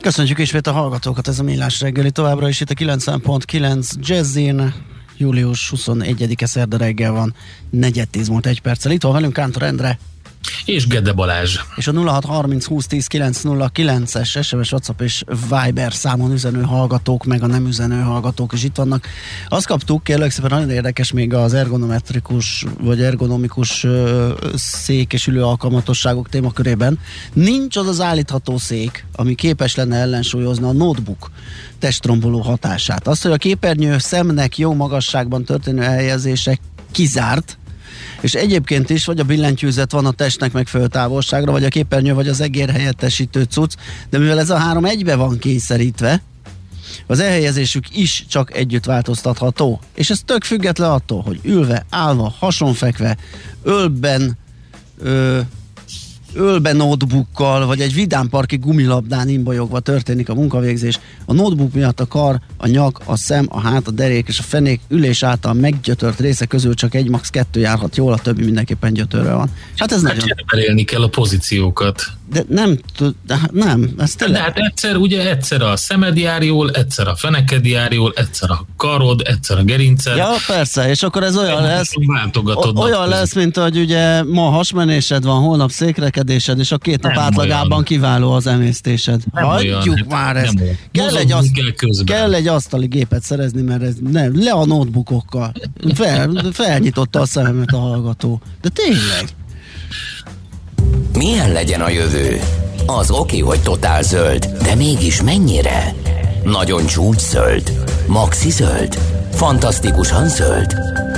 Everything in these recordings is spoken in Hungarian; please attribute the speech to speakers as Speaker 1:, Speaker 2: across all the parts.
Speaker 1: Köszönjük ismét a hallgatókat, ez a Millás reggeli továbbra is itt a 90.9 Jazzin, július 21-e szerda reggel van, negyed tíz múlt egy perccel. Itt van velünk Kántor Endre.
Speaker 2: És Gede Balázs.
Speaker 1: És a 0630 20 10 909-es SMS, WhatsApp és Viber számon üzenő hallgatók, meg a nem üzenő hallgatók is itt vannak. Azt kaptuk, kérlek szépen nagyon érdekes még az ergonometrikus vagy ergonomikus szék és ülő alkalmatosságok témakörében. Nincs az az állítható szék, ami képes lenne ellensúlyozni a notebook testromboló hatását. Azt, hogy a képernyő szemnek jó magasságban történő helyezése kizárt, és egyébként is vagy a billentyűzet van a testnek megfelelő távolságra, vagy a képernyő, vagy az egér helyettesítő cucc, de mivel ez a három egybe van kényszerítve, az elhelyezésük is csak együtt változtatható. És ez tök független attól, hogy ülve, állva, hasonfekve, ölben, ö, ölbe notebookkal, vagy egy vidámparki gumilabdán imbajogva történik a munkavégzés. A notebook miatt a kar, a nyak, a szem, a hát, a derék és a fenék ülés által meggyötört része közül csak egy max. kettő járhat jól, a többi mindenképpen gyötörve van.
Speaker 2: Hát ez hát nagyon... Cserélni kell a pozíciókat.
Speaker 1: De nem, de hát nem, ez
Speaker 2: tényleg... De hát egyszer, ugye egyszer a szemed jár jól, egyszer a feneked jár jól, egyszer a karod, egyszer a gerinced.
Speaker 1: Ja, persze, és akkor ez olyan lesz, olyan lesz, mint hogy ugye ma hasmenésed van, holnap székrekedésed, és a két nap átlagában olyan. kiváló az emésztésed. Nem Hagyjuk olyan, már ezt. Nem kell, egy aszt- kell, kell egy asztali gépet szerezni, mert ez nem, le a notebookokkal. Fel, felnyitotta a szememet a hallgató. De tényleg.
Speaker 3: Milyen legyen a jövő? Az oké, hogy totál zöld, de mégis mennyire? Nagyon csúcs zöld? Maxi zöld? Fantasztikusan zöld?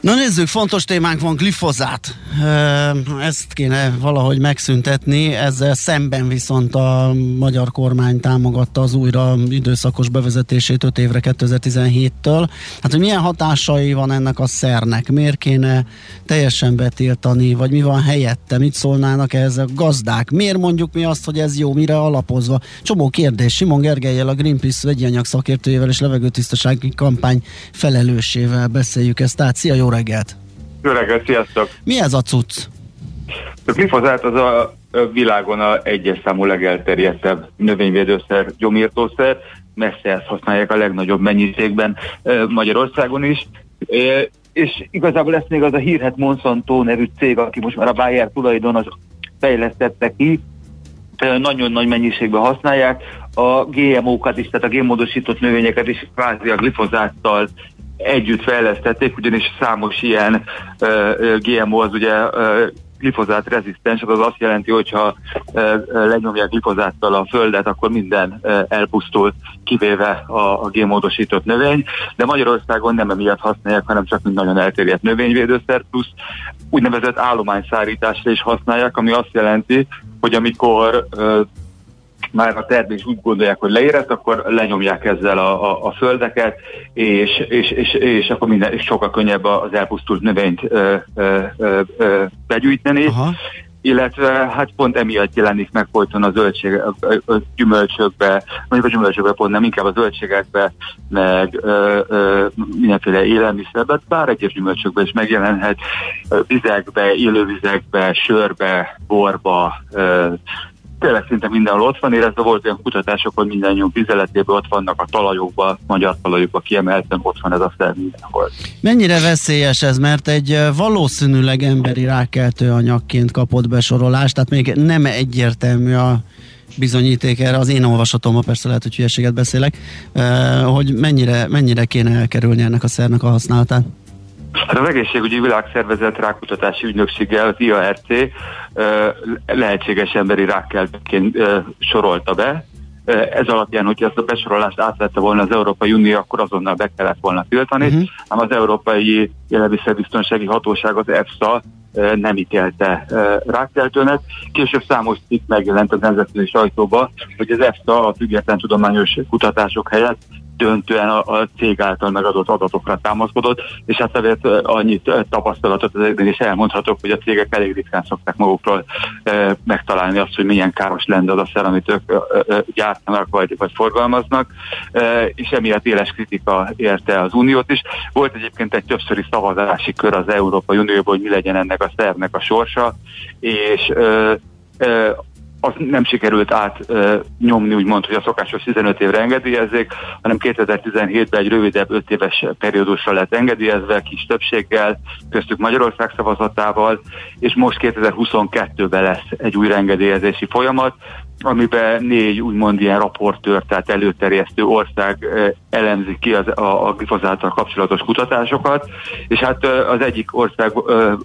Speaker 1: Na nézzük, fontos témánk van, glifozát. Ezt kéne valahogy megszüntetni, ezzel szemben viszont a magyar kormány támogatta az újra időszakos bevezetését 5 évre 2017-től. Hát, hogy milyen hatásai van ennek a szernek? Miért kéne teljesen betiltani, vagy mi van helyette? Mit szólnának ehhez a gazdák? Miért mondjuk mi azt, hogy ez jó, mire alapozva? Csomó kérdés. Simon Gergelyel, a Greenpeace vegyi anyag szakértőjével és levegőtisztasági kampány felelősével beszéljük ezt. Tehát szia, jó reggelt!
Speaker 4: Jó reggelt, sziasztok!
Speaker 1: Mi ez a cucc?
Speaker 4: A glifozát az a világon a egyes számú legelterjedtebb növényvédőszer, gyomírtószer, messze ezt használják a legnagyobb mennyiségben Magyarországon is. És igazából lesz még az a hírhet Monsanto nevű cég, aki most már a Bayer tulajdonos fejlesztette ki, nagyon nagy mennyiségben használják, a GMO-kat is, tehát a génmódosított növényeket is kvázi a glifozáttal együtt fejlesztették, ugyanis számos ilyen GMO az ugye glifozát rezisztens, az azt jelenti, hogyha uh, lenyomják glifozáttal a földet, akkor minden elpusztul, kivéve a, a gémódosított növény, de Magyarországon nem emiatt használják, hanem csak mint nagyon elterjedt növényvédőszer, plusz úgynevezett állományszárításra is használják, ami azt jelenti, hogy amikor már a termés úgy gondolják, hogy leérett, akkor lenyomják ezzel a, a, a földeket, és, és, és, és akkor minden, és sokkal könnyebb az elpusztult növényt ö, ö, ö, ö, begyűjteni. Aha illetve hát pont emiatt jelenik meg folyton a zöldség, a, a, gyümölcsökbe, mondjuk a gyümölcsökbe pont nem, inkább a zöldségekbe, meg ö, ö, mindenféle élelmiszerbe, bár egyes gyümölcsökbe is megjelenhet, vizekbe, élővizekbe, sörbe, borba, ö, tényleg szinte mindenhol ott van, érezve volt olyan kutatások, hogy mindannyiunk vizeletében ott vannak a talajokban, magyar talajokban kiemelten ott van ez a szer mindenhol.
Speaker 1: Mennyire veszélyes ez, mert egy valószínűleg emberi rákeltő anyagként kapott besorolást, tehát még nem egyértelmű a bizonyíték erre, az én olvasatomban persze lehet, hogy hülyeséget beszélek, hogy mennyire, mennyire kéne elkerülni ennek a szernek a használatát?
Speaker 4: Hát az egészségügyi világszervezet rákutatási ügynökséggel, az IARC lehetséges emberi rákkeltként sorolta be. Ez alapján, hogyha ezt a besorolást átvette volna az Európai Unió, akkor azonnal be kellett volna tiltani, uh-huh. ám az Európai Élelmiszerbiztonsági Hatóság, az EFSA nem ítélte rákkeltőnek. Később számos cikk megjelent az nemzetközi sajtóba, hogy az EFSA a független tudományos kutatások helyett döntően a, a cég által megadott adatokra támaszkodott, és hát azért annyit tapasztalatot ezekben is elmondhatok, hogy a cégek elég ritkán szokták magukról e, megtalálni azt, hogy milyen káros lenne az a szer, amit ők e, gyártanak vagy, vagy forgalmaznak, e, és emiatt éles kritika érte az Uniót is. Volt egyébként egy többszöri szavazási kör az Európai Unióban, hogy mi legyen ennek a szervnek a sorsa, és e, az nem sikerült át uh, nyomni, úgymond, hogy a szokásos 15 évre engedélyezzék, hanem 2017-ben egy rövidebb 5 éves periódusra lett engedélyezve, kis többséggel, köztük Magyarország szavazatával, és most 2022-ben lesz egy új engedélyezési folyamat, amiben négy úgymond ilyen raportőr, tehát előterjesztő ország elemzi ki az, a, a glifozáttal kapcsolatos kutatásokat, és hát az egyik ország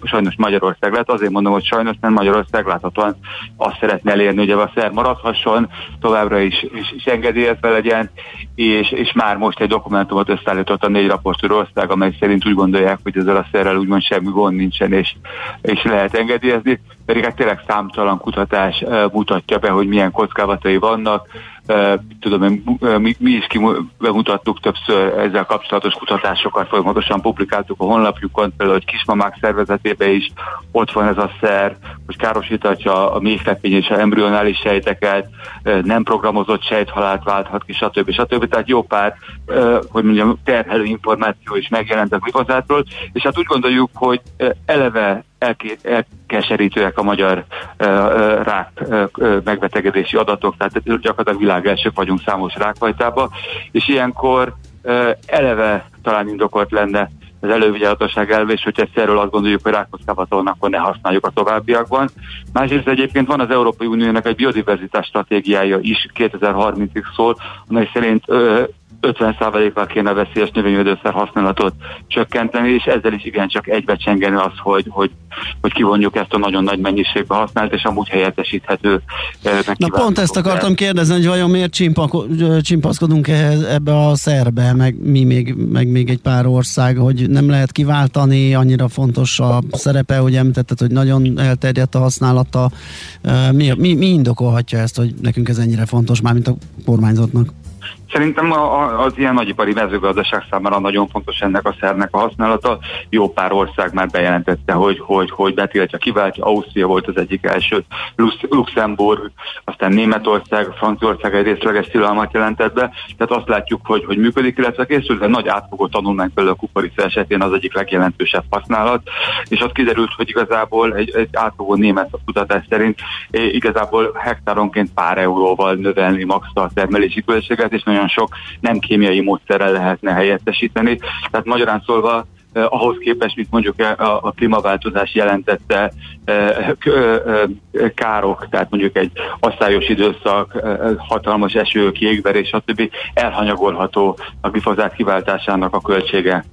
Speaker 4: sajnos Magyarország lett, azért mondom, hogy sajnos, mert Magyarország láthatóan azt szeretne elérni, hogy a szer maradhasson, továbbra is, is, is engedélyezve legyen, és, és már most egy dokumentumot összeállított a négy raportőr ország, amely szerint úgy gondolják, hogy ezzel a szerrel úgymond semmi gond nincsen, és, és lehet engedélyezni, pedig hát tényleg számtalan kutatás mutatja be, hogy milyen kockázatai vannak, tudom, mi, mi is bemutattuk többször ezzel kapcsolatos kutatásokat, folyamatosan publikáltuk a honlapjukon, például, hogy kismamák szervezetében is ott van ez a szer, hogy károsítatja a méhlepény és a embryonális sejteket, nem programozott sejthalált válthat ki, stb. stb. Tehát jó pár, hogy mondjam, terhelő információ is megjelent a glifozátról, és hát úgy gondoljuk, hogy eleve elkeserítőek a magyar rák megbetegedési adatok, tehát gyakorlatilag világ elsők vagyunk számos rákfajtába, és ilyenkor eleve talán indokolt lenne az elővigyázatosság elve, és hogyha erről azt gondoljuk, hogy rákhoz akkor ne használjuk a továbbiakban. Másrészt egyébként van az Európai Uniónak egy biodiverzitás stratégiája is 2030-ig szól, amely szerint 50%-kal kéne veszélyes növényvédőszer használatot csökkenteni, és ezzel is igencsak egybecsengeni az, hogy, hogy, hogy kivonjuk ezt a nagyon nagy mennyiségbe használt, és amúgy helyettesíthető.
Speaker 1: Na pont ezt akartam kérdezni, hogy vajon miért csimpaszkodunk ebbe a szerbe, meg mi még, meg még egy pár ország, hogy nem lehet kiváltani, annyira fontos a szerepe, hogy említetted, hogy nagyon elterjedt a használata. Mi, mi, mi indokolhatja ezt, hogy nekünk ez ennyire fontos, mármint a kormányzatnak?
Speaker 4: Szerintem az ilyen nagyipari mezőgazdaság számára nagyon fontos ennek a szernek a használata. Jó pár ország már bejelentette, hogy, hogy, hogy betiltja, kiváltja. Ausztria volt az egyik első, Luxemburg, aztán Németország, Franciaország egy részleges tilalmat jelentett be. Tehát azt látjuk, hogy, hogy működik, illetve készült egy nagy átfogó tanulmány például a kuparica esetén az egyik legjelentősebb használat, és ott kiderült, hogy igazából egy, egy átfogó német kutatás szerint igazából hektáronként pár euróval növelni max a termelési költséget, és nagyon sok nem kémiai módszerrel lehetne helyettesíteni. Tehát magyarán szólva eh, ahhoz képest, mint mondjuk a, a klímaváltozás jelentette eh, eh, károk, tehát mondjuk egy asszályos időszak, hatalmas eső, jégverés, stb. elhanyagolható a glifozát kiváltásának a költsége.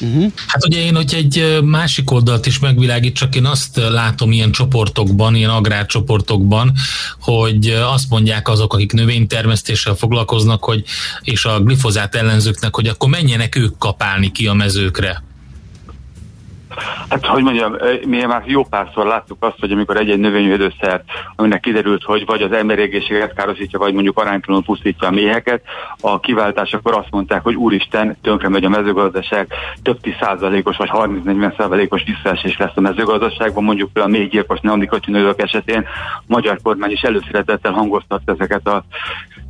Speaker 2: Uh-huh. Hát ugye én, hogy egy másik oldalt is megvilágít, csak én azt látom ilyen csoportokban, ilyen agrárcsoportokban, hogy azt mondják azok, akik növénytermesztéssel foglalkoznak, hogy és a glifozát ellenzőknek, hogy akkor menjenek ők kapálni ki a mezőkre.
Speaker 4: Hát, hogy mondjam, mi már jó párszor láttuk azt, hogy amikor egy-egy növényvédőszer, aminek kiderült, hogy vagy az emberi károsítja, vagy mondjuk aránytalanul pusztítja a méheket, a kiváltásakor azt mondták, hogy úristen, tönkre megy a mezőgazdaság, több tíz százalékos vagy 30-40 százalékos visszaesés lesz a mezőgazdaságban, mondjuk a még gyilkos neonikotinőrök esetén. A magyar kormány is előszeretettel hangoztatta ezeket a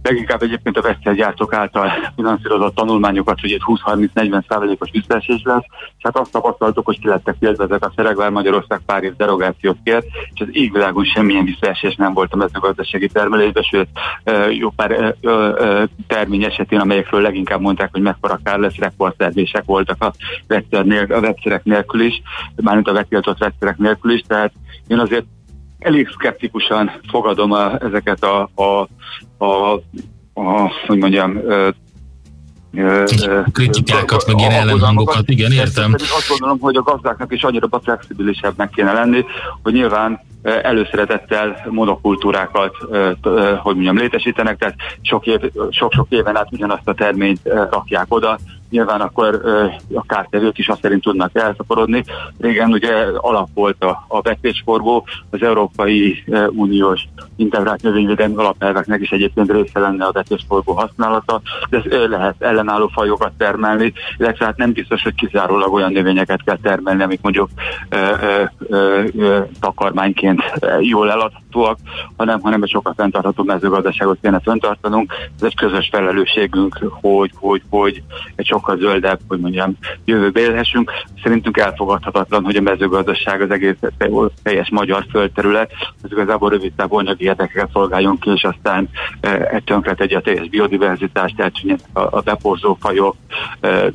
Speaker 4: leginkább egyébként a veszélygyártók által finanszírozott tanulmányokat, hogy egy 20-30-40 százalékos visszaesés lesz, és hát azt tapasztaltuk, hogy ki lettek ezek a szereg, bár Magyarország pár év derogációt kért, és az égvilágon semmilyen visszaesés nem volt a mezőgazdasági termelésben, sőt jó pár termény esetén, amelyekről leginkább mondták, hogy mekkora kár lesz, rekordtermések voltak a, vegyszer a vegyszerek nélkül is, mármint a vetiltott vegyszerek nélkül is, tehát én azért elég szkeptikusan fogadom a, ezeket a, a, a, a hogy mondjam,
Speaker 2: kritikákat, meg ilyen ellenhangokat, igen, értem.
Speaker 4: Azt gondolom, hogy a gazdáknak is annyira flexibilisebbnek kéne lenni, hogy nyilván előszeretettel monokultúrákat, hogy mondjam, létesítenek, tehát sok-sok éven át ugyanazt a terményt rakják oda, nyilván akkor a kártevők is azt szerint tudnak elszaporodni. Régen ugye alap volt a, a vetésforgó, az Európai Uniós integrált növényvédelmi alapelveknek is egyébként része lenne a vetésforgó használata, de ez lehet ellenálló fajokat termelni, illetve hát nem biztos, hogy kizárólag olyan növényeket kell termelni, amik mondjuk ö, ö, ö, ö, takarmányként jól eladhatóak, hanem, hanem egy sokkal fenntartható mezőgazdaságot kéne fenntartanunk. Ez egy közös felelősségünk, hogy, hogy, hogy egy sokkal zöldebb, hogy mondjam, jövőbe élhessünk. Szerintünk elfogadhatatlan, hogy a mezőgazdaság az egész teljes magyar földterület, ez igazából rövid távú anyagi érdekeket szolgáljon ki, és aztán e, tönkre tegye a teljes biodiverzitást, eltűnjenek a, a beporzó fajok, e, e,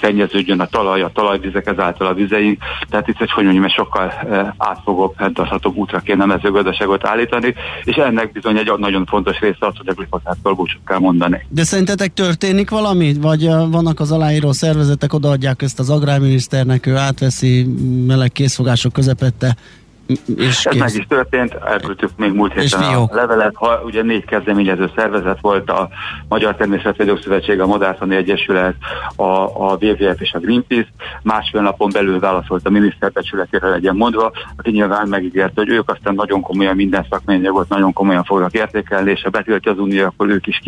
Speaker 4: szennyeződjön a talaj, a talajvizek, ezáltal a vizeink. Tehát itt egy, hogy mondjam, sokkal e, átfogóbb, fenntarthatóbb útra kéne a mezőgazdaságot állítani, és ennek bizony egy nagyon fontos része az, hogy a glifosától búcsút kell mondani.
Speaker 1: De szerintetek történik valami? Vagy vannak az aláíró szervezetek, odaadják ezt az agrárminiszternek, ő átveszi meleg készfogások közepette,
Speaker 4: és Ez kész. meg is történt, elküldtük még múlt héten a levelet, ha ugye négy kezdeményező szervezet volt, a Magyar Természetvédők Szövetség, a Modászani Egyesület, a, a WWF és a Greenpeace, másfél napon belül válaszolt a miniszterbecsületére legyen mondva, aki nyilván megígérte, hogy ők aztán nagyon komolyan minden szakmányagot nagyon komolyan fognak értékelni, és ha betiltja az Unió, akkor ők is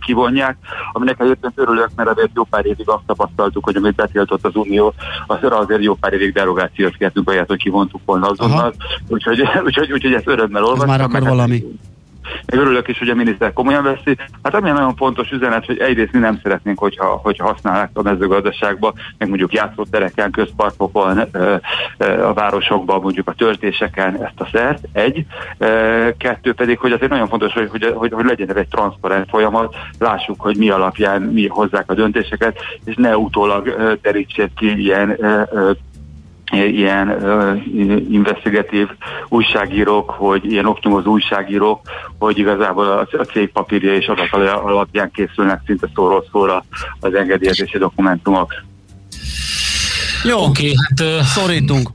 Speaker 4: kivonják, aminek egyébként örülök, mert azért jó pár évig azt tapasztaltuk, hogy amit betiltott az Unió, az azért jó pár évig derogációt kértünk olyat, hogy kivontuk volna azonnal. Úgyhogy, úgyhogy, úgyhogy ezt örömmel olvasom.
Speaker 1: Ez már akar valami.
Speaker 4: Még örülök is, hogy a miniszter komolyan veszi. Hát ami nagyon fontos üzenet, hogy egyrészt mi nem szeretnénk, hogyha, hogyha használják a mezőgazdaságba, meg mondjuk játszótereken, közparkokon, a városokban, mondjuk a töltéseken ezt a szert, egy. Kettő pedig, hogy azért nagyon fontos, hogy, hogy, hogy, hogy legyen egy transzparent folyamat, lássuk, hogy mi alapján mi hozzák a döntéseket, és ne utólag terítsék ki ilyen ilyen uh, investigatív újságírók, hogy ilyen oknyomozó újságírók, hogy igazából a, a cég papírja és adat alapján készülnek szinte szóról szóra az engedélyezési dokumentumok.
Speaker 1: Jó, oké, okay, hát uh, szorítunk.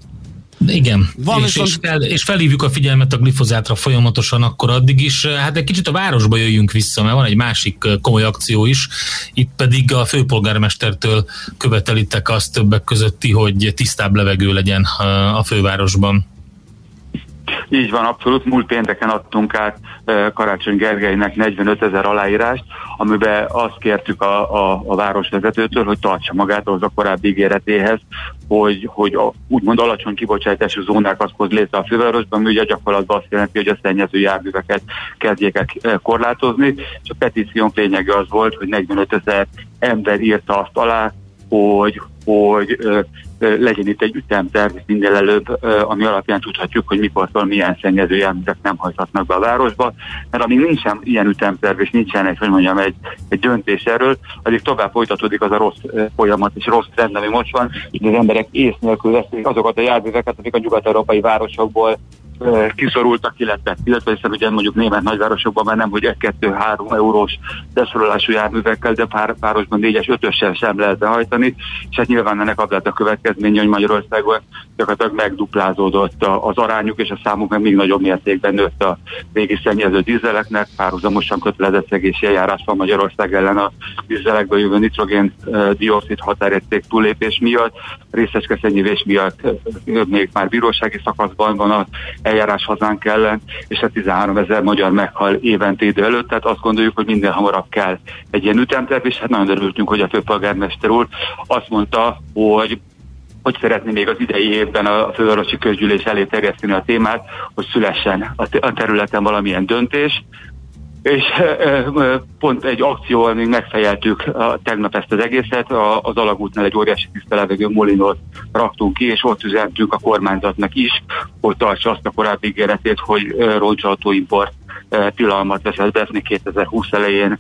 Speaker 2: Igen, Van és, és, fel, és felhívjuk a figyelmet a glifozátra folyamatosan akkor addig is. Hát egy kicsit a városba jöjjünk vissza, mert van egy másik komoly akció is. Itt pedig a főpolgármestertől követelitek azt többek közötti, hogy tisztább levegő legyen a fővárosban.
Speaker 4: Így van, abszolút. Múlt pénteken adtunk át Karácsony Gergelynek 45 ezer aláírást, amiben azt kértük a, a, a városvezetőtől, hogy tartsa magát az a korábbi ígéretéhez, hogy, hogy a, úgymond alacsony kibocsátású zónákat hoz létre a fővárosban, ami ugye gyakorlatban azt jelenti, hogy a szennyező járműveket kezdjék korlátozni, és a petíciónk lényege az volt, hogy 45 ezer ember írta azt alá, hogy, hogy legyen itt egy ütemterv minél előbb, ami alapján tudhatjuk, hogy mikortól milyen szennyező járművek nem hajthatnak be a városba, mert amíg nincsen ilyen ütemterv, és nincsen egy, hogy mondjam, egy, egy döntés erről, addig tovább folytatódik az a rossz folyamat és rossz trend, ami most van, hogy az emberek ész nélkül veszik azokat a járműveket, amik a nyugat-európai városokból kiszorultak, illetve, illetve hiszen ugye mondjuk német nagyvárosokban már nem, hogy 1-2-3 eurós besorolású járművekkel, de pár, párosban 4-es, 5 sem lehet behajtani, és hát nyilván ennek az lett a következménye, hogy Magyarországon gyakorlatilag megduplázódott az arányuk, és a számuk meg még nagyobb mértékben nőtt a régi szennyező dízeleknek, párhuzamosan kötelezett szegési eljárás van Magyarország ellen a dízelekből jövő nitrogén dioxid határérték túlépés miatt, részecske szennyivés miatt még már bírósági szakaszban van az eljárás hazánk ellen, és a 13 ezer magyar meghal évente idő előtt, tehát azt gondoljuk, hogy minden hamarabb kell egy ilyen ütemterv, és hát nagyon örültünk, hogy a főpolgármester úr azt mondta, hogy hogy szeretné még az idei évben a fővárosi közgyűlés elé terjeszteni a témát, hogy szülessen a területen valamilyen döntés, és pont egy akcióval még megfejeltük tegnap ezt az egészet, az alagútnál egy óriási tisztelevegő molinot raktunk ki, és ott üzentünk a kormányzatnak is, hogy tartsa azt a korábbi ígéretét, hogy roncsautóimport tilalmat vezet be, 2020 elején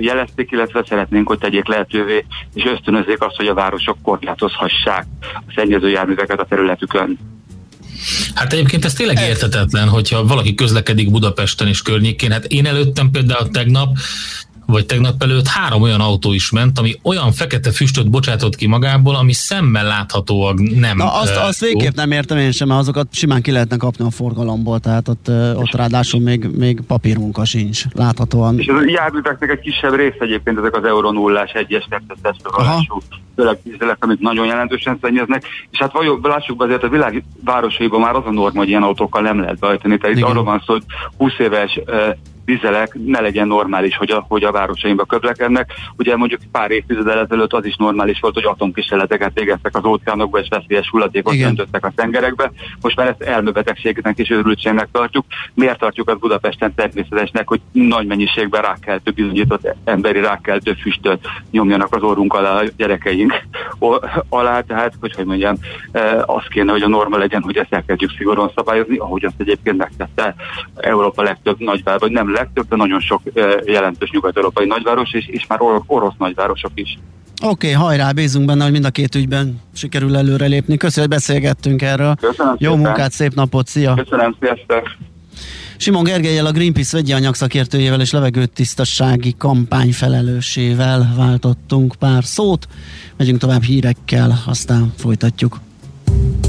Speaker 4: jelezték, illetve szeretnénk, hogy tegyék lehetővé, és ösztönözzék azt, hogy a városok korlátozhassák a szennyező járműveket a területükön.
Speaker 2: Hát egyébként ez tényleg értetetlen, hogyha valaki közlekedik Budapesten és környékén. Hát én előttem például tegnap vagy tegnap előtt három olyan autó is ment, ami olyan fekete füstöt bocsátott ki magából, ami szemmel láthatóan nem.
Speaker 1: Na azt, uh, azt végképp nem értem én sem, mert azokat simán ki lehetne kapni a forgalomból, tehát ott, ott ráadásul még, még papírmunka sincs, láthatóan.
Speaker 4: És az járműveknek egy kisebb rész egyébként ezek az Euro 0-ás egyes testorolású főleg dízelek, amik nagyon jelentősen szennyeznek, és hát vajon, lássuk be azért a világ városaiban már az a norma, hogy ilyen autókkal nem lehet beajtani, tehát itt arról van szó, hogy 20 éves vizelek ne legyen normális, hogy a, hogy a városainkba közlekednek. Ugye mondjuk pár évtizeddel ezelőtt az is normális volt, hogy atomkísérleteket végeztek az óceánokba, és veszélyes hulladékot öntöttek a tengerekbe. Most már ezt elmebetegségnek és őrültségnek tartjuk. Miért tartjuk azt Budapesten természetesnek, hogy nagy mennyiségben rákkeltő, bizonyított emberi rákkeltő füstöt nyomjanak az orrunk alá a gyerekeink alá, tehát, hogy hogy mondjam, e, az kéne, hogy a norma legyen, hogy ezt elkezdjük szigorúan szabályozni, ahogy azt egyébként megtette Európa legtöbb nagyváros, vagy nem legtöbb, de nagyon sok jelentős nyugat-európai nagyváros, és, és már or- orosz nagyvárosok is.
Speaker 1: Oké, okay, hajrá, bízunk benne, hogy mind a két ügyben sikerül előrelépni. Köszönöm, hogy beszélgettünk erről.
Speaker 4: Köszönöm
Speaker 1: Jó szépen. munkát, szép napot, szia!
Speaker 4: Köszönöm, sziasztok!
Speaker 1: Simon Gergelyel a Greenpeace vegyi anyag szakértőjével és levegőtisztasági kampány felelősével váltottunk pár szót. Megyünk tovább hírekkel, aztán folytatjuk.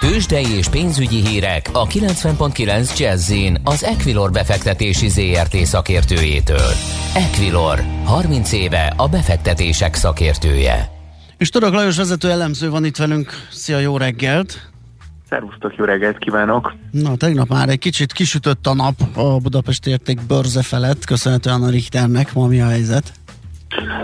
Speaker 3: Tőzsdei és pénzügyi hírek a 90.9 jazz az Equilor befektetési ZRT szakértőjétől. Equilor, 30 éve a befektetések szakértője.
Speaker 1: És Török Lajos vezető elemző van itt velünk. Szia, jó reggelt!
Speaker 5: Szervusztok, jó reggelt kívánok!
Speaker 1: Na, tegnap már egy kicsit kisütött a nap a Budapest érték börze felett, köszönhetően a Richternek. Ma mi a helyzet?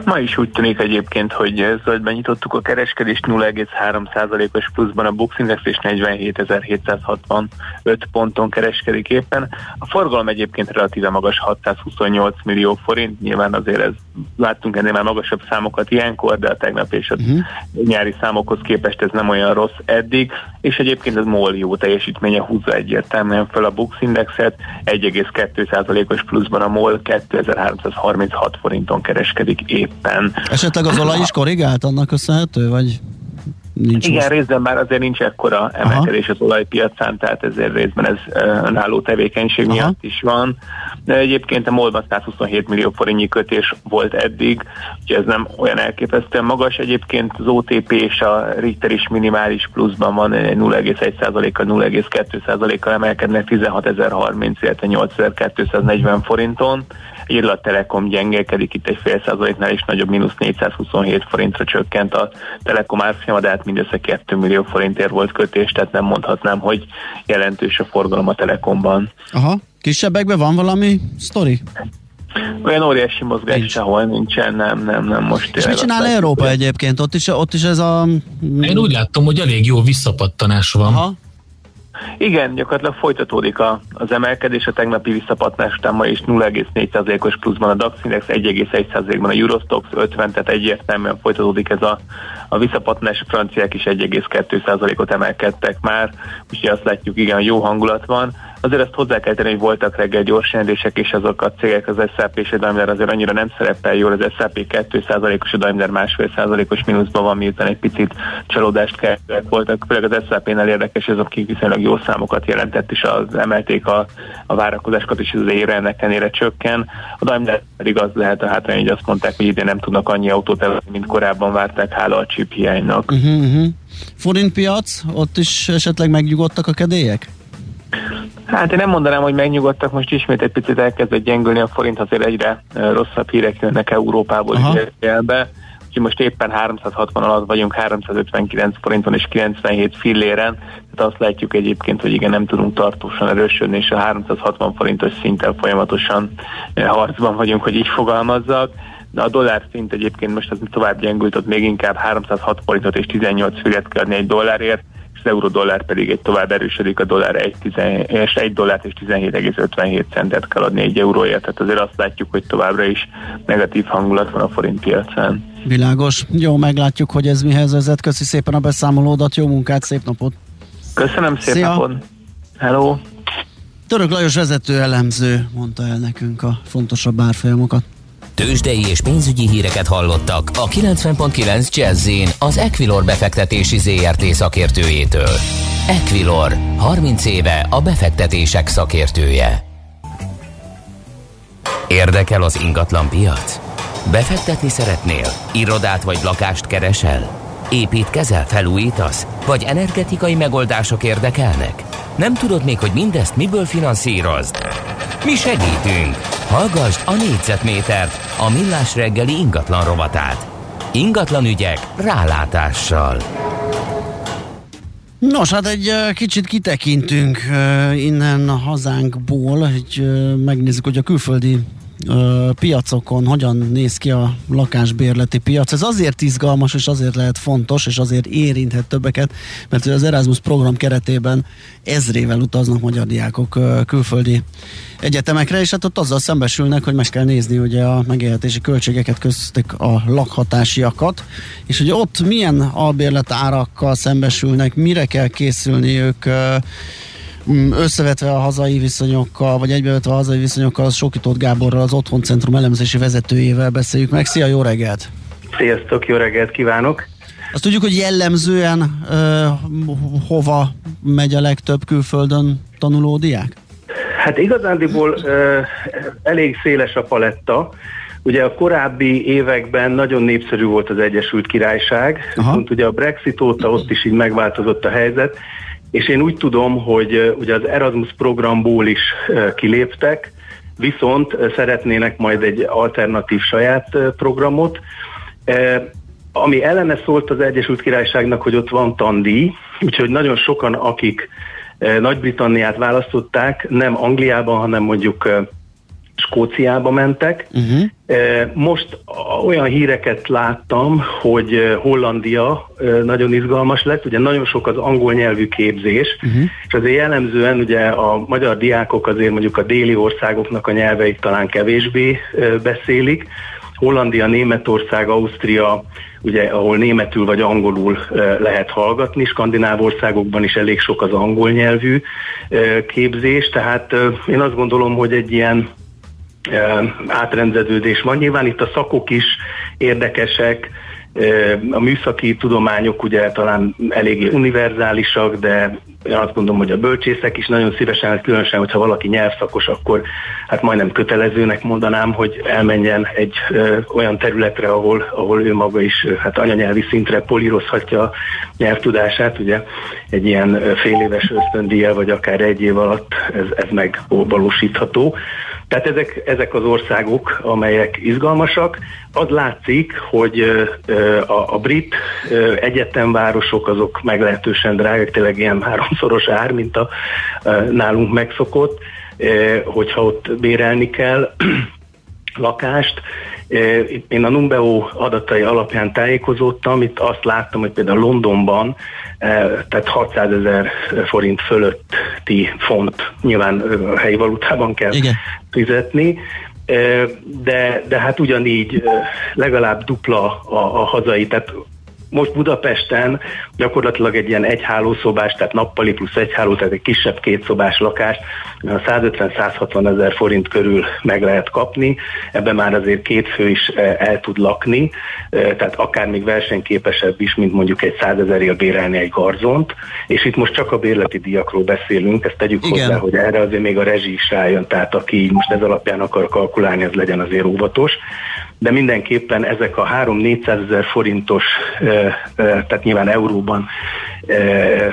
Speaker 5: Ma is úgy tűnik egyébként, hogy zöldben nyitottuk a kereskedést 0,3%-os pluszban a Bux Index és 47.765 ponton kereskedik éppen. A forgalom egyébként relatíve magas 628 millió forint, nyilván azért ez láttunk ennél már magasabb számokat ilyenkor, de a tegnap és a uh-huh. nyári számokhoz képest ez nem olyan rossz eddig, és egyébként ez MOL jó teljesítménye húzza egyértelműen fel a Bux Indexet, 1,2%-os pluszban a MOL 2336 forinton kereskedik éppen.
Speaker 1: Esetleg az olaj is korrigált annak köszönhető, vagy
Speaker 5: Nincs Igen, most. részben már azért nincs ekkora emelkedés Aha. az olajpiacán, tehát ezért részben ez önálló tevékenység Aha. miatt is van. De egyébként a MOL-ban 127 millió forintnyi kötés volt eddig, úgyhogy ez nem olyan elképesztően magas. Egyébként az OTP és a Richter is minimális pluszban van, 0,1%-kal, 0,2%-kal emelkednek 16.030, illetve 8.240 forinton. Irlat Telekom gyengelkedik itt egy fél százaléknál is nagyobb, mínusz 427 forintra csökkent a Telekom árfolyama, de hát mindössze 2 millió forintért volt kötés, tehát nem mondhatnám, hogy jelentős a forgalom a Telekomban.
Speaker 1: Aha, kisebbekben van valami sztori?
Speaker 5: Olyan óriási mozgás Nincs. sehol nincsen, nem, nem, nem most.
Speaker 1: És mit csinál Európa egyébként? Ott is, ott is ez a...
Speaker 2: Én úgy láttam, hogy elég jó visszapattanás van. Aha.
Speaker 5: Igen, gyakorlatilag folytatódik a, az emelkedés, a tegnapi visszapatnás után ma is 0,4%-os pluszban a DAX Index, 1,1%-ban a Eurostox 50, tehát egyértelműen folytatódik ez a, a visszapattanás, a franciák is 1,2%-ot emelkedtek már, úgyhogy azt látjuk, igen, jó hangulat van. Azért ezt hozzá kell tenni, hogy voltak reggel gyors jelentések, és azok a cégek, az SAP és a Daimler azért annyira nem szerepel jól, az SAP 2%-os, a Daimler másfél százalékos mínuszban van, miután egy picit csalódást kellettek voltak. Főleg az SAP-nél érdekes, ez akik viszonylag jó számokat jelentett, és az emelték a, a várakozásokat, és az ére ennek ennyire csökken. A Daimler pedig az lehet a hátrány, hogy azt mondták, hogy idén nem tudnak annyi autót eladni, mint korábban várták, hála a chip hiánynak.
Speaker 1: Uh-huh, uh-huh. Forintpiac, ott is esetleg megnyugodtak a kedélyek?
Speaker 5: Hát én nem mondanám, hogy megnyugodtak, most ismét egy picit elkezdett gyengülni a forint, azért egyre rosszabb hírek jönnek Európából be. Úgyhogy most éppen 360 alatt vagyunk, 359 forinton és 97 filléren, tehát azt látjuk egyébként, hogy igen, nem tudunk tartósan erősödni, és a 360 forintos szinten folyamatosan harcban vagyunk, hogy így fogalmazzak. De a dollár szint egyébként most az tovább gyengült, ott még inkább 306 forintot és 18 fillet kell adni egy dollárért, az euró-dollár pedig egy tovább erősödik, a dollár 1, 10, és 1 dollárt és 17,57 centet kell adni egy euróért, tehát azért azt látjuk, hogy továbbra is negatív hangulat van a forint piacán.
Speaker 1: Világos. Jó, meglátjuk, hogy ez mihez vezet. Köszi szépen a beszámolódat, jó munkát, szép napot!
Speaker 5: Köszönöm szép Szia. napot! Hello!
Speaker 1: Török Lajos vezető elemző mondta el nekünk a fontosabb árfolyamokat.
Speaker 3: Tőzsdei és pénzügyi híreket hallottak a 90.9 jazz az Equilor befektetési ZRT szakértőjétől. Equilor, 30 éve a befektetések szakértője. Érdekel az ingatlan piac? Befektetni szeretnél? Irodát vagy lakást keresel? Építkezel, felújítasz? Vagy energetikai megoldások érdekelnek? Nem tudod még, hogy mindezt miből finanszírozd? Mi segítünk! Hallgassd a négyzetmétert, a millás reggeli ingatlan rovatát. Ingatlan ügyek rálátással.
Speaker 1: Nos, hát egy kicsit kitekintünk innen a hazánkból, hogy megnézzük, hogy a külföldi piacokon hogyan néz ki a lakásbérleti piac. Ez azért izgalmas, és azért lehet fontos, és azért érinthet többeket, mert az Erasmus program keretében ezrével utaznak magyar diákok külföldi egyetemekre, és hát ott azzal szembesülnek, hogy meg kell nézni ugye a megélhetési költségeket, köztük a lakhatásiakat, és hogy ott milyen albérlet árakkal szembesülnek, mire kell készülni ők Mm, összevetve a hazai viszonyokkal, vagy egybevetve a hazai viszonyokkal, az Sokitót Gáborral, az Otthon Centrum elemzési vezetőjével beszéljük meg. Szia, jó reggelt!
Speaker 6: Sziasztok, jó reggelt kívánok!
Speaker 1: Azt tudjuk, hogy jellemzően uh, hova megy a legtöbb külföldön tanuló diák?
Speaker 6: Hát igazándiból uh, elég széles a paletta. Ugye a korábbi években nagyon népszerű volt az Egyesült Királyság, Aha. ugye a Brexit óta ott is így megváltozott a helyzet, és én úgy tudom, hogy ugye az Erasmus programból is kiléptek, viszont szeretnének majd egy alternatív saját programot, ami ellene szólt az Egyesült Királyságnak, hogy ott van tandíj, úgyhogy nagyon sokan, akik Nagy-Britanniát választották, nem Angliában, hanem mondjuk Skóciába mentek. Uh-huh. Most olyan híreket láttam, hogy Hollandia nagyon izgalmas lett, ugye nagyon sok az angol nyelvű képzés, uh-huh. és azért jellemzően ugye a magyar diákok azért mondjuk a déli országoknak a nyelveit talán kevésbé beszélik, Hollandia, Németország, Ausztria, ugye, ahol németül vagy angolul lehet hallgatni, skandináv országokban is elég sok az angol nyelvű képzés, tehát én azt gondolom, hogy egy ilyen átrendeződés van. Nyilván itt a szakok is érdekesek, a műszaki tudományok ugye talán eléggé univerzálisak, de én azt gondolom, hogy a bölcsészek is nagyon szívesen, hát különösen, hogyha valaki nyelvszakos, akkor hát majdnem kötelezőnek mondanám, hogy elmenjen egy ö, olyan területre, ahol, ahol ő maga is hát anyanyelvi szintre polírozhatja nyelvtudását, ugye egy ilyen fél éves ösztöndíjjel, vagy akár egy év alatt ez, ez megvalósítható. Tehát ezek, ezek az országok, amelyek izgalmasak, az látszik, hogy a, a brit egyetemvárosok azok meglehetősen drágák, tényleg ilyen háromszoros ár, mint a nálunk megszokott, hogyha ott bérelni kell lakást. Én a Numbeo adatai alapján tájékozódtam, itt azt láttam, hogy például Londonban, tehát 600 ezer forint fölötti font, nyilván helyi valutában kell Igen. fizetni, de, de hát ugyanígy legalább dupla a, a hazai, tehát most Budapesten gyakorlatilag egy ilyen egy hálószobás, tehát nappali plusz egy háló, tehát egy kisebb kétszobás lakást 150-160 ezer forint körül meg lehet kapni, ebben már azért két fő is e, el tud lakni, e, tehát akár még versenyképesebb is, mint mondjuk egy 100 ezerért bérelni egy garzont, és itt most csak a bérleti díjakról beszélünk, ezt tegyük Igen. hozzá, hogy erre azért még a rezsi is rájön, tehát aki most ez alapján akar kalkulálni, az legyen azért óvatos de mindenképpen ezek a 3-400 ezer forintos, tehát nyilván euróban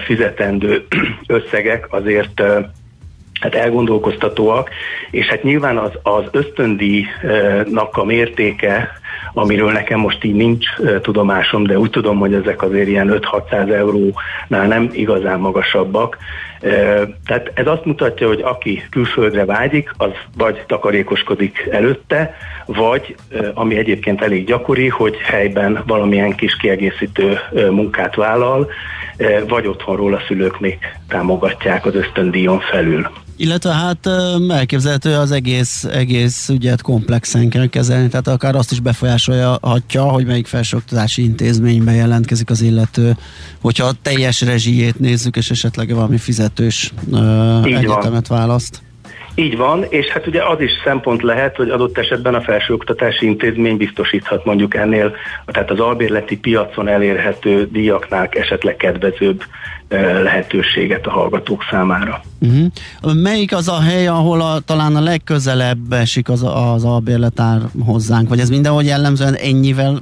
Speaker 6: fizetendő összegek azért hát elgondolkoztatóak, és hát nyilván az, az ösztöndíjnak a mértéke, amiről nekem most így nincs tudomásom, de úgy tudom, hogy ezek azért ilyen 5-600 eurónál nem igazán magasabbak, tehát ez azt mutatja, hogy aki külföldre vágyik, az vagy takarékoskodik előtte, vagy, ami egyébként elég gyakori, hogy helyben valamilyen kis kiegészítő munkát vállal, vagy otthonról a szülők még támogatják az ösztöndíjon felül.
Speaker 1: Illetve hát elképzelhető az egész, egész ügyet komplexen kell kezelni, tehát akár azt is befolyásolhatja, hogy melyik felsőoktatási intézményben jelentkezik az illető, hogyha a teljes rezsijét nézzük, és esetleg valami fizetős uh, egyetemet van. választ.
Speaker 6: Így van, és hát ugye az is szempont lehet, hogy adott esetben a felsőoktatási intézmény biztosíthat mondjuk ennél, tehát az albérleti piacon elérhető díjaknál esetleg kedvezőbb lehetőséget a hallgatók számára.
Speaker 1: Uh-huh. Melyik az a hely, ahol a, talán a legközelebb esik az, az albérletár hozzánk? Vagy ez mindenhol jellemzően ennyivel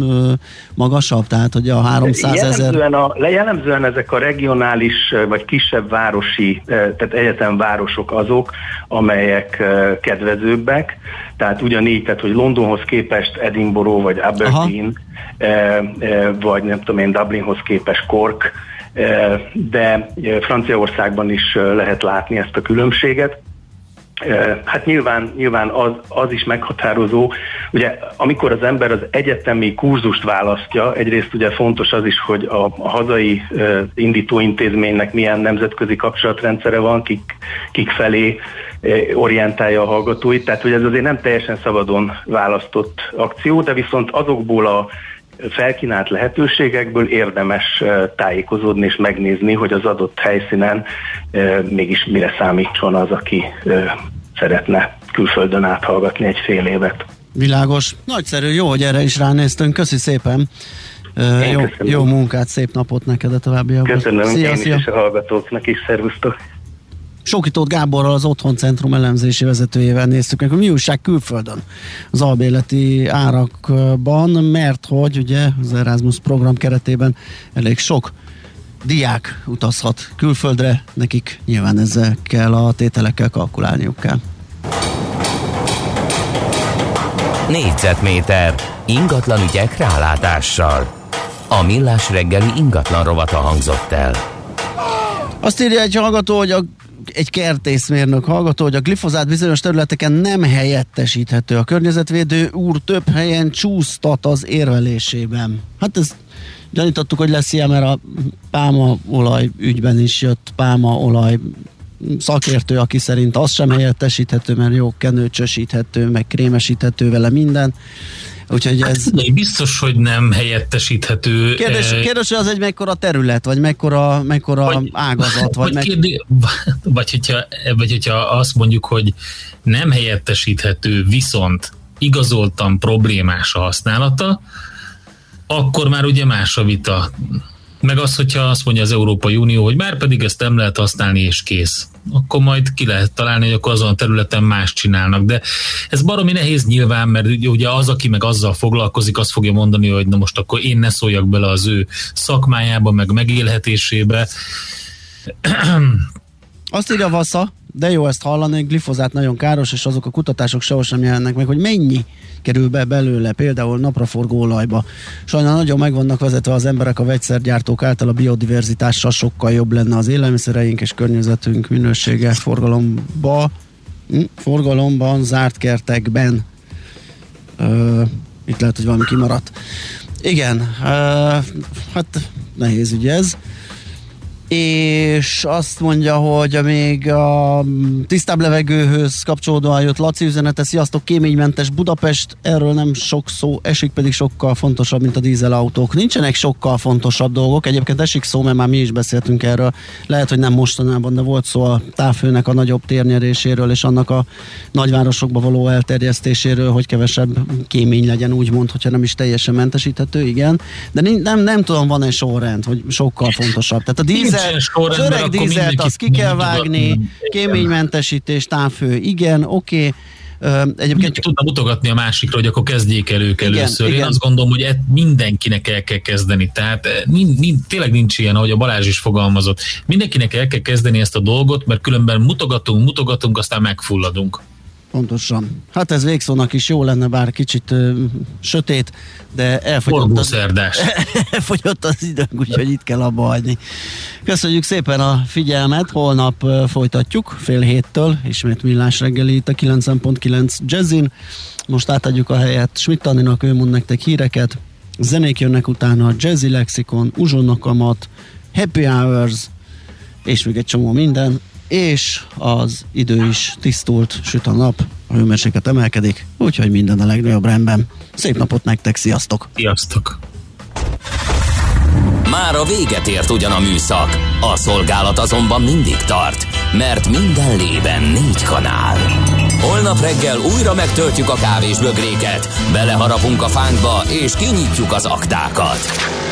Speaker 1: ö, magasabb? Tehát, hogy a 300 ezer...
Speaker 6: Jellemzően, a, jellemzően ezek a regionális vagy kisebb városi, tehát egyetemvárosok azok, amelyek kedvezőbbek. Tehát ugyanígy, tehát, hogy Londonhoz képest Edinburgh vagy Aberdeen, Aha. vagy nem tudom én, Dublinhoz képest Cork, de Franciaországban is lehet látni ezt a különbséget. Hát nyilván, nyilván az, az is meghatározó, ugye amikor az ember az egyetemi kurzust választja, egyrészt ugye fontos az is, hogy a, a hazai indítóintézménynek milyen nemzetközi kapcsolatrendszere van, kik, kik felé orientálja a hallgatóit, tehát hogy ez azért nem teljesen szabadon választott akció, de viszont azokból a felkínált lehetőségekből érdemes tájékozódni és megnézni, hogy az adott helyszínen mégis mire számítson az, aki szeretne külföldön áthallgatni egy fél évet.
Speaker 1: Világos. Nagyszerű, jó, hogy erre is ránéztünk. Köszi szépen. Én jó, jó munkát, szép napot neked a továbbiakban.
Speaker 6: Köszönöm, szia, én szia. is a hallgatóknak is, szervusztok.
Speaker 1: Sokított Gáborral az Otthon Centrum elemzési vezetőjével néztük meg, hogy mi újság külföldön az albéleti árakban, mert hogy ugye az Erasmus program keretében elég sok diák utazhat külföldre, nekik nyilván ezzel kell a tételekkel kalkulálniuk kell.
Speaker 3: Négyzetméter ingatlan ügyek rálátással. A millás reggeli ingatlan rovata hangzott el.
Speaker 1: Azt írja egy hallgató, hogy a egy kertészmérnök hallgató, hogy a glifozát bizonyos területeken nem helyettesíthető. A környezetvédő úr több helyen csúsztat az érvelésében. Hát ez gyanítottuk, hogy lesz ilyen, mert a pálmaolaj ügyben is jött pálmaolaj szakértő, aki szerint az sem helyettesíthető, mert jó kenőcsösíthető, meg krémesíthető vele minden. Úgyhogy
Speaker 2: hát, ez... biztos, hogy nem helyettesíthető.
Speaker 1: Kérdés, kérdés hogy az egy mekkora terület, vagy mekkora, mekkora vagy, ágazat, vagy, vagy, meg... kérdé...
Speaker 2: vagy, hogyha, vagy hogyha azt mondjuk, hogy nem helyettesíthető, viszont igazoltan problémás a használata, akkor már ugye más a vita. Meg az, hogyha azt mondja az Európai Unió, hogy már pedig ezt nem lehet használni, és kész. Akkor majd ki lehet találni, hogy akkor azon a területen más csinálnak. De ez baromi nehéz nyilván, mert ugye az, aki meg azzal foglalkozik, az fogja mondani, hogy na most akkor én ne szóljak bele az ő szakmájába, meg megélhetésébe.
Speaker 1: Azt írja Vassa, de jó ezt hallani, glifozát nagyon káros, és azok a kutatások sehol sem jelennek meg, hogy mennyi kerül be belőle, például napraforgó olajba. Sajnálom nagyon meg vannak vezetve az emberek a vegyszergyártók által a biodiverzitással sokkal jobb lenne az élelmiszereink és környezetünk minősége forgalomba, hm, forgalomban, zárt kertekben. Ö, itt lehet, hogy valami kimaradt. Igen, ö, hát nehéz ügy ez és azt mondja, hogy még a tisztább levegőhöz kapcsolódóan jött Laci üzenete, sziasztok, kéménymentes Budapest, erről nem sok szó, esik pedig sokkal fontosabb, mint a dízelautók. Nincsenek sokkal fontosabb dolgok, egyébként esik szó, mert már mi is beszéltünk erről, lehet, hogy nem mostanában, de volt szó a távfőnek a nagyobb térnyeréséről, és annak a nagyvárosokba való elterjesztéséről, hogy kevesebb kémény legyen, úgymond, hogyha nem is teljesen mentesíthető, igen. De nem, nem tudom, van egy sorrend, hogy sokkal fontosabb. Tehát a dízel, az öreg dízelt, azt ki kell vágni, kéménymentesítés, távfő, igen, oké. Okay.
Speaker 2: Egyébként tudna mutogatni a másikra, hogy akkor kezdjék el ők igen, először. Igen. Én azt gondolom, hogy mindenkinek el kell kezdeni. Tehát mind, mind, tényleg nincs ilyen, ahogy a Balázs is fogalmazott. Mindenkinek el kell kezdeni ezt a dolgot, mert különben mutogatunk, mutogatunk, aztán megfulladunk.
Speaker 1: Pontosan. Hát ez végszónak is jó lenne, bár kicsit ö, sötét, de elfogyott az, elfogyott az időnk, úgyhogy itt kell abba hagyni. Köszönjük szépen a figyelmet, holnap ö, folytatjuk, fél héttől, ismét millás reggeli itt a 9.9 Jazzin. Most átadjuk a helyet Schmidt Anninak, ő mond nektek híreket, zenék jönnek utána, Jazzy Lexikon, Uzsonnakamat, Happy Hours, és még egy csomó minden és az idő is tisztult, süt a nap, a hőmérséklet emelkedik, úgyhogy minden a legnagyobb rendben. Szép napot nektek, sziasztok!
Speaker 2: Sziasztok!
Speaker 3: Már a véget ért ugyan a műszak, a szolgálat azonban mindig tart, mert minden lében négy kanál. Holnap reggel újra megtöltjük a kávés bögréket, beleharapunk a fánkba és kinyitjuk az aktákat.